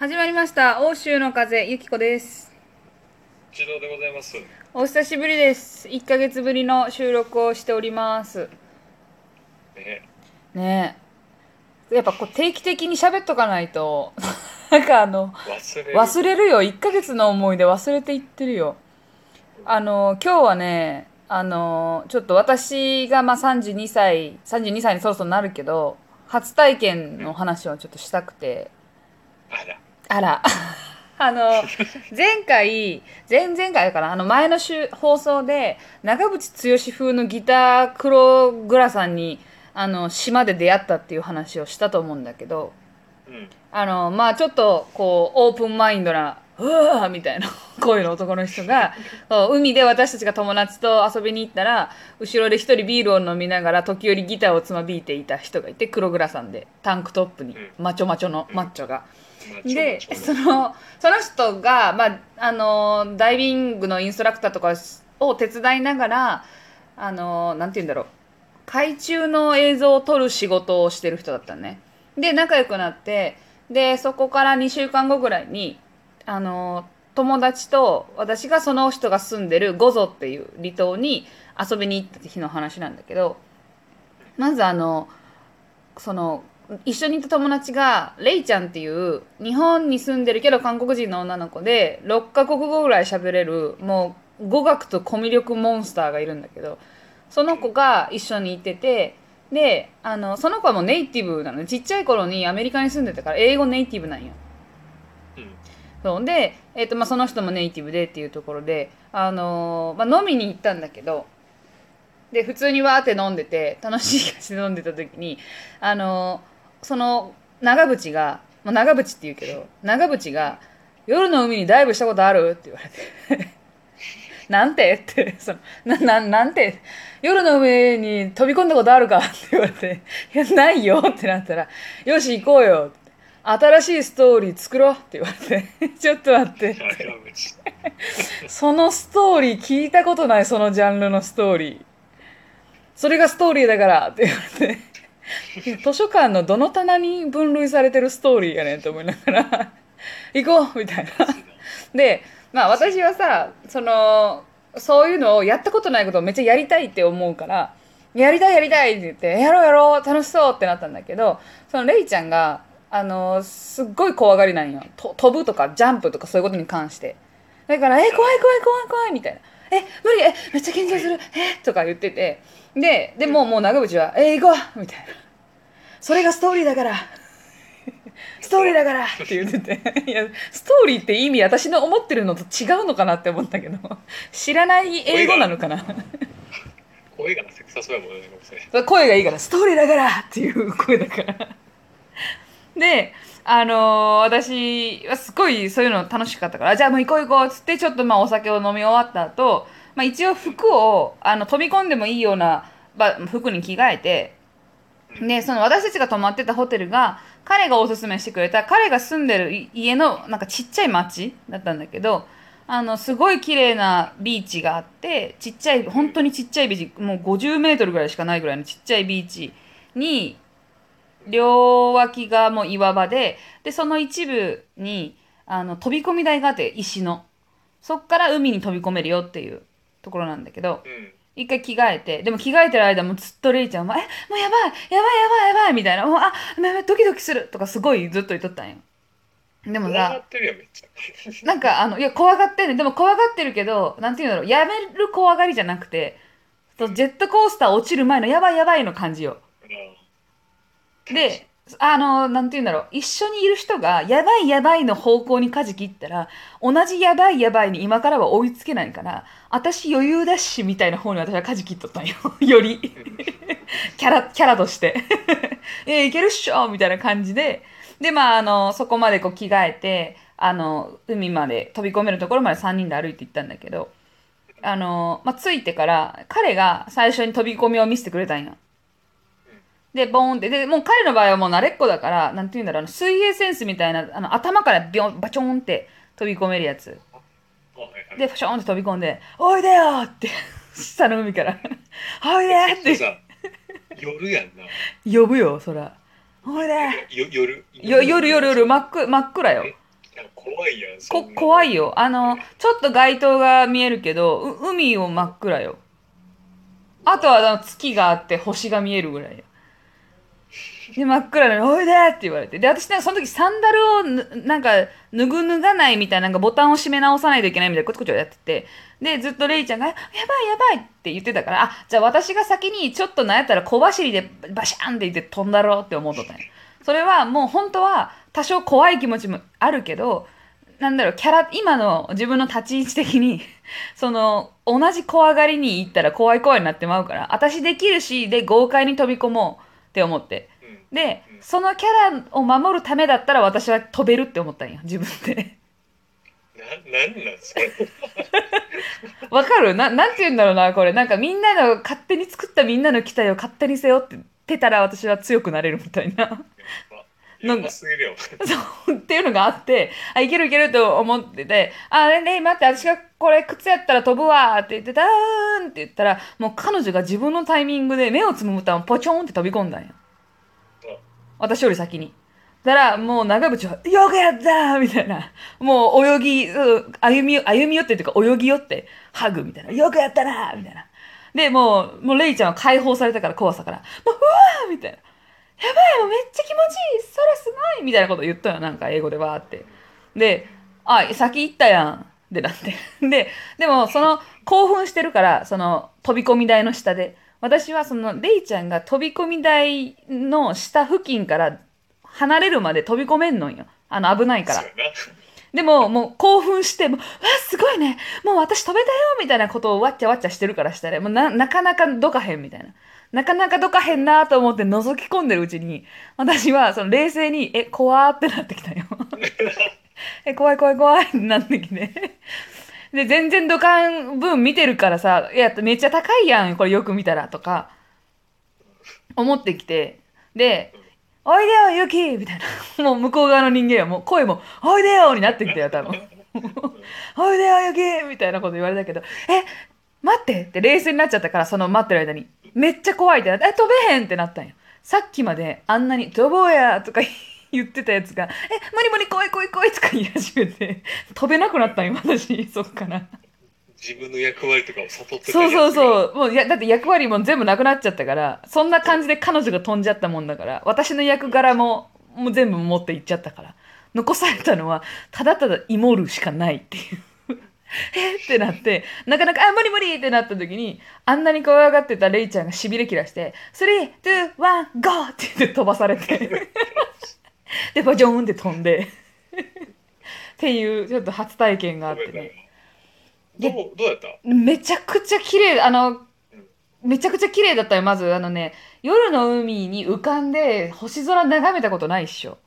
始まりました。欧州の風ゆきこです。一郎でございます。お久しぶりです。1ヶ月ぶりの収録をしております。ね、ね。えやっぱこう定期的に喋っとかないと。なんかあの忘れる。忘れるよ。1ヶ月の思い出忘れていってるよ。あの今日はねあのちょっと私がまあ32歳32歳にそろそろなるけど初体験の話をちょっとしたくて。あら、あら。あの、前回、前々回かな、あの前の週放送で、長渕剛風のギター黒グラさんに、あの、島で出会ったっていう話をしたと思うんだけど、うん、あの、まあちょっと、こう、オープンマインドな、うわーみたいな 声の男の人が、海で私たちが友達と遊びに行ったら、後ろで一人ビールを飲みながら、時折ギターをつまびいていた人がいて、黒グラさんで、タンクトップに、マチョマチョのマッチョが。でそのその人が、まあ、あのダイビングのインストラクターとかを手伝いながらあのなんて言うんだろう。海中の映像を撮る仕事をしてる人だったのね。で仲良くなってでそこから2週間後ぐらいにあの友達と私がその人が住んでるゴゾっていう離島に遊びに行った日の話なんだけどまずあのその一緒にいた友達がレイちゃんっていう日本に住んでるけど韓国人の女の子で6カ国語ぐらい喋れるもう語学とコミュ力モンスターがいるんだけどその子が一緒にいててであのその子はもうネイティブなの。ちっちゃい頃にアメリカに住んでたから英語ネイティブなんよ。うん、そう。で、えっとまあ、その人もネイティブでっていうところで、あのーまあ、飲みに行ったんだけどで普通にわーって飲んでて楽しい感じで飲んでた時に、あのーその長渕が、まあ、長渕って言うけど長渕が「夜の海にダイブしたことある?」って言われて「なんて?」ってそのなななんて？夜の海に飛び込んだことあるか？って言われて「いやないよ」ってなったら「よし行こうよ」って新しいストーリー作ろうって言われて。ちょっと待って。長渕。そのストーリー聞いたことないそのジャンルのストーリー。それがストーリーだからって言われて 図書館のどの棚に分類されてるストーリーやねんと思いながら。行こうみたいな。でまあ私はさそのそういうのをやったことないことをめっちゃやりたいって思うからやりたいやりたいって言ってやろうやろう楽しそうってなったんだけどそのレイちゃんがあのすっごい怖がりなんよ。と飛ぶとかジャンプとかそういうことに関して。だから「え怖い怖い怖い怖い」みたいな「え無理えめっちゃ緊張する。えとか言ってて。ででもうもう長渕は「え行こう」みたいな「それがストーリーだから」ストーリーだから。って言ってて。いやストーリーって意味私の思ってるのと違うのかなって思ったけど。知らない英語なのかな。声がなせくさそうやもんね、声がいいからストーリーだからっていう声だから。であのー私はすごいそういうの楽しかったからじゃあもう行こう行こうっつってちょっとまあお酒を飲み終わった後、まあ一応服をあの飛び込んでもいいようなば服に着替えてでその私たちが泊まってたホテルが彼がおすすめしてくれた彼が住んでる家のなんかちっちゃい町だったんだけどあのすごい綺麗なビーチがあってちっちゃい本当にちっちゃいビーチもう50メートルぐらいしかないぐらいのちっちゃいビーチに両脇がもう岩場ででその一部にあの飛び込み台があって石のそっから海に飛び込めるよっていうところなんだけどうん、一回着替えて、でも着替えてる間もずっとレイちゃんは、え、もうやばい、やばい、やばい、やばい、みたいな、もう、あ、ドキドキするとかすごいずっと言っとったんよ。でもさ。なんか、あの、いや、怖がってるね。でも怖がってるけど、なんていうんだろう、やめる怖がりじゃなくて、ジェットコースター落ちる前のやばいやばいの感じよ。で、あの、なんて言うんだろう、一緒にいる人が、やばいやばいの方向に舵切ったら、同じやばいやばいに今からは追いつけないから、私余裕だし、みたいな方に私は舵切っとったんよ。より。キャラ、キャラとして。えいけるっしょみたいな感じで。で、まあ、あの、そこまでこう着替えて、あの、海まで飛び込めるところまで3人で歩いて行ったんだけど、あの、まあ、着いてから、彼が最初に飛び込みを見せてくれたんよ。で、ボーンって。で、もう彼の場合はもう慣れっこだから、なんて言うんだろう、あの水泳センスみたいな、あの頭からビョン、バチョンって飛び込めるやつ。で、パションって飛び込んで、おいでよって、下の海から、おいでって夜やんな。呼ぶよ、そら。おいでよ夜。よ夜夜夜真っ暗真っ暗よ怖いやん。そこ怖いよあのちょっと街灯が見えるけどう海を真っ暗よあとはあの月があって星が見えるぐらいよで真っ暗なのに「おいで!」って言われてで私なんかその時サンダルをなんか脱ぐ脱がないみたいななんかボタンを閉め直さないといけないみたいなこちこちをやっててでずっとレイちゃんが「やばいやばい!」って言ってたからあじゃあ私が先にちょっとなんやったら小走りでバシャンって言って飛んだろって思っとったんよそれはもう本当は多少怖い気持ちもあるけどなんだろうキャラ今の自分の立ち位置的に その同じ怖がりに行ったら怖い怖いになってまうから私できるしで豪快に飛び込もうって思って。うん。でうん。そのキャラを守るためだったら私は飛べるって思ったんよ 自分で。な、なんなんそれ。わかる？ななんて言うんだろうなこれ。なんかみんなの勝手に作ったみんなの期待を勝手に背負っててたら私は強くなれるみたいななんか。そうっていうのがあってあいけるいけると思ってて「あレイ待って私がこれ靴やったら飛ぶわ」って言って「ダーン!」って言ったらもう彼女が自分のタイミングで目をつむったらポチョンって飛び込んだんよ私より先に。だからもう長渕は「よくやった!」みたいなもう泳ぎうん歩み歩み寄ってっていうか泳ぎ寄ってハグみたいな「よくやったな!」みたいな。でもうもうレイちゃんは解放されたから怖さから「もううわー!」みたいな。やばいもうめっちゃ気持ちいいいみたいなこと言ったよなんか英語でわーって。で「あ先行ったやん」ってなって。ででもその興奮してるからその飛び込み台の下で。私はそのレイちゃんが飛び込み台の下付近から離れるまで飛び込めんのよ。あの危ないから。でも、もう興奮して、もう、わ、すごいね、もう私飛べたよみたいなことをわっちゃわっちゃしてるからしたら、もうな、なかなかどかへんみたいな。なかなかどかへんなと思って覗き込んでるうちに、私はその冷静に、え、怖ーってなってきたよ。え、怖い怖い怖いってなってきて。で、全然土管分見てるからさ、いや、めっちゃ高いやん、これよく見たら、とか、思ってきて。で、おいでよ、ユキみたいな。もう向こう側の人間はもう声も、おいでよになってきたよ、多分。おいでよ、ユキみたいなこと言われたけど、え、待ってって冷静になっちゃったから、その待ってる間に。めっちゃ怖いってなって、え、飛べへんってなったんよ。さっきまであんなに、飛ぼうやとか 言ってたやつが、え、無理無理来い来い来いとか言い始めて、飛べなくなったんよ、私、そっから。自分の役割とかを悟ってたそうそうう。そう。もういや、だって役割も全部なくなっちゃったから、そんな感じで彼女が飛んじゃったもんだから、私の役柄も、もう全部持っていっちゃったから、残されたのは、ただただイモるしかないっていう。え？ってなって、なかなか、あ、無理無理ってなった時に、あんなに怖がってたレイちゃんがしびれ切らして、3、2、1、GO! って言って飛ばされて、で、バジョーンって飛んで、っていう、ちょっと初体験があってね。どう、どうやった？めちゃくちゃ綺麗あのめちゃくちゃ綺麗だったよまず。あのね夜の海に浮かんで星空眺めたことないっしょ。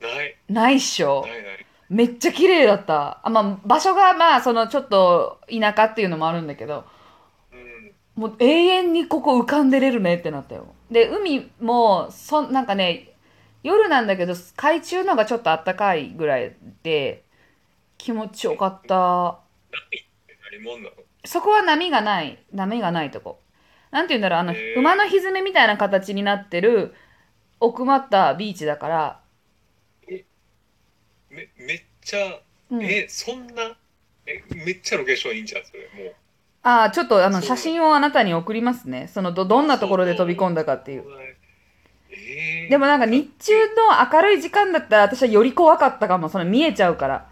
ない、ないっしょ。ない、ない。めっちゃ綺麗だった。あまあ場所がまあそのちょっと田舎っていうのもあるんだけど。うん。もう永遠にここ浮かんでれるねってなったよ。で海もそんなんかね夜なんだけど海中のがちょっとあったかいぐらいで気持ちよかった。そこは波がない波がないとこなんて言うんだろうあの、馬のひずめみたいな形になってる奥まったビーチだから、め、めっちゃ、うん、え、そんな、え、めっちゃロケーションいいんじゃん、それ。もう。ああちょっとあの写真をあなたに送りますね。そのどどんなところで飛び込んだかっていう。えー、でもなんか日中の明るい時間だったら私はより怖かったかも。その見えちゃうから。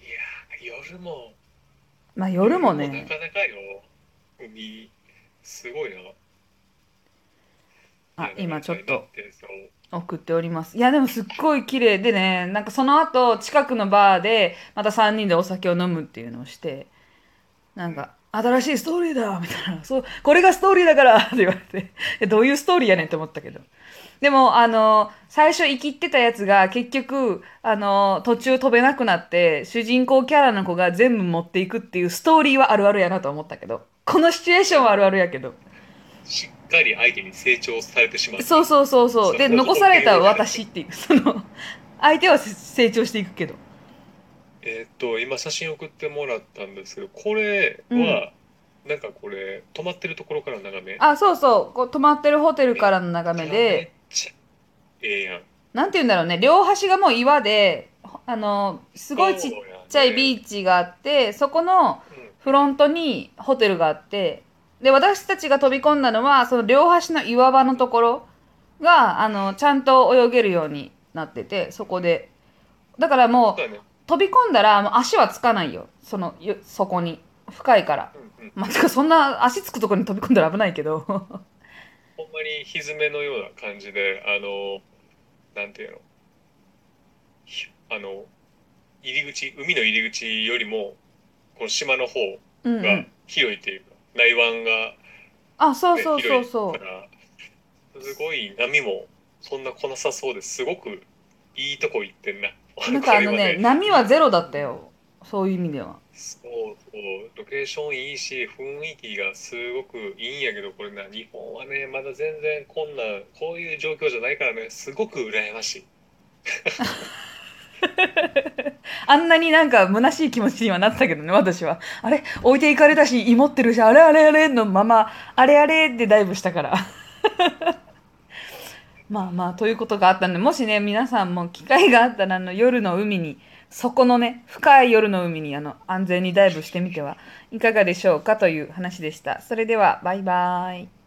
いやー、夜も、まあ夜もなねかなかよ。海、すごいな。あ今ちょっと送っております。いやでもすっごい綺麗でねなんかその後近くのバーでまた3人でお酒を飲むっていうのをしてなんか新しいストーリーだみたいな。そうこれがストーリーだからって言われて。どういうストーリーやねんって思ったけど。でもあの最初生きってたやつが結局あの途中飛べなくなって主人公キャラの子が全部持っていくっていうストーリーはあるあるやなと思ったけど。このシチュエーションはあるあるやけど。かり相手に成長されてしまう。そうそうそうそう。で残された私っていう。その相手は成長していくけど。えーっと、今写真送ってもらったんですけど、これは、なんかこれ、泊まってるところから眺め？あそうそう。こう泊まってるホテルからの眺めめっでちゃええやん。なんて言うんだろうね。両端がもう岩であのすごいちっちゃいビーチがあってそこのうん。フロントにホテルがあってで私たちが飛び込んだのはその両端の岩場のところがあのちゃんと泳げるようになっててそこで。だからもう。飛び込んだらもう足はつかないよ。そのよそこに。深いから。うんうん。まあてかそんな足つくところに飛び込んだら危ないけど。ほんまにひずめのような感じで、あの、なんていうの、ひあの、入り口、海の入り口よりも、この島の方が広いっていうか、内湾が、あそうね、そうそうそから、すごい波もそんな来なさそうです。ごくいいとこ行ってんな。うなんかあのね波はゼロだったよ。そういう意味では。そうそう、ロケーションいいし、雰囲気がすごくいいんやけど、これな、日本はね、まだ全然こんな、こういう状況じゃないからね、すごく羨ましい。あんなになんか虚しい気持ちにはなったけどね私は。あれ？置いていかれたし芋ってるしあれあれあれ？のままあれあれ？でダイブしたから。まあまあということがあったのでもしね皆さんも機会があったらあの夜の海にそこのね深い夜の海にあの安全にダイブしてみてはいかがでしょうかという話でした。それではバイバーイ。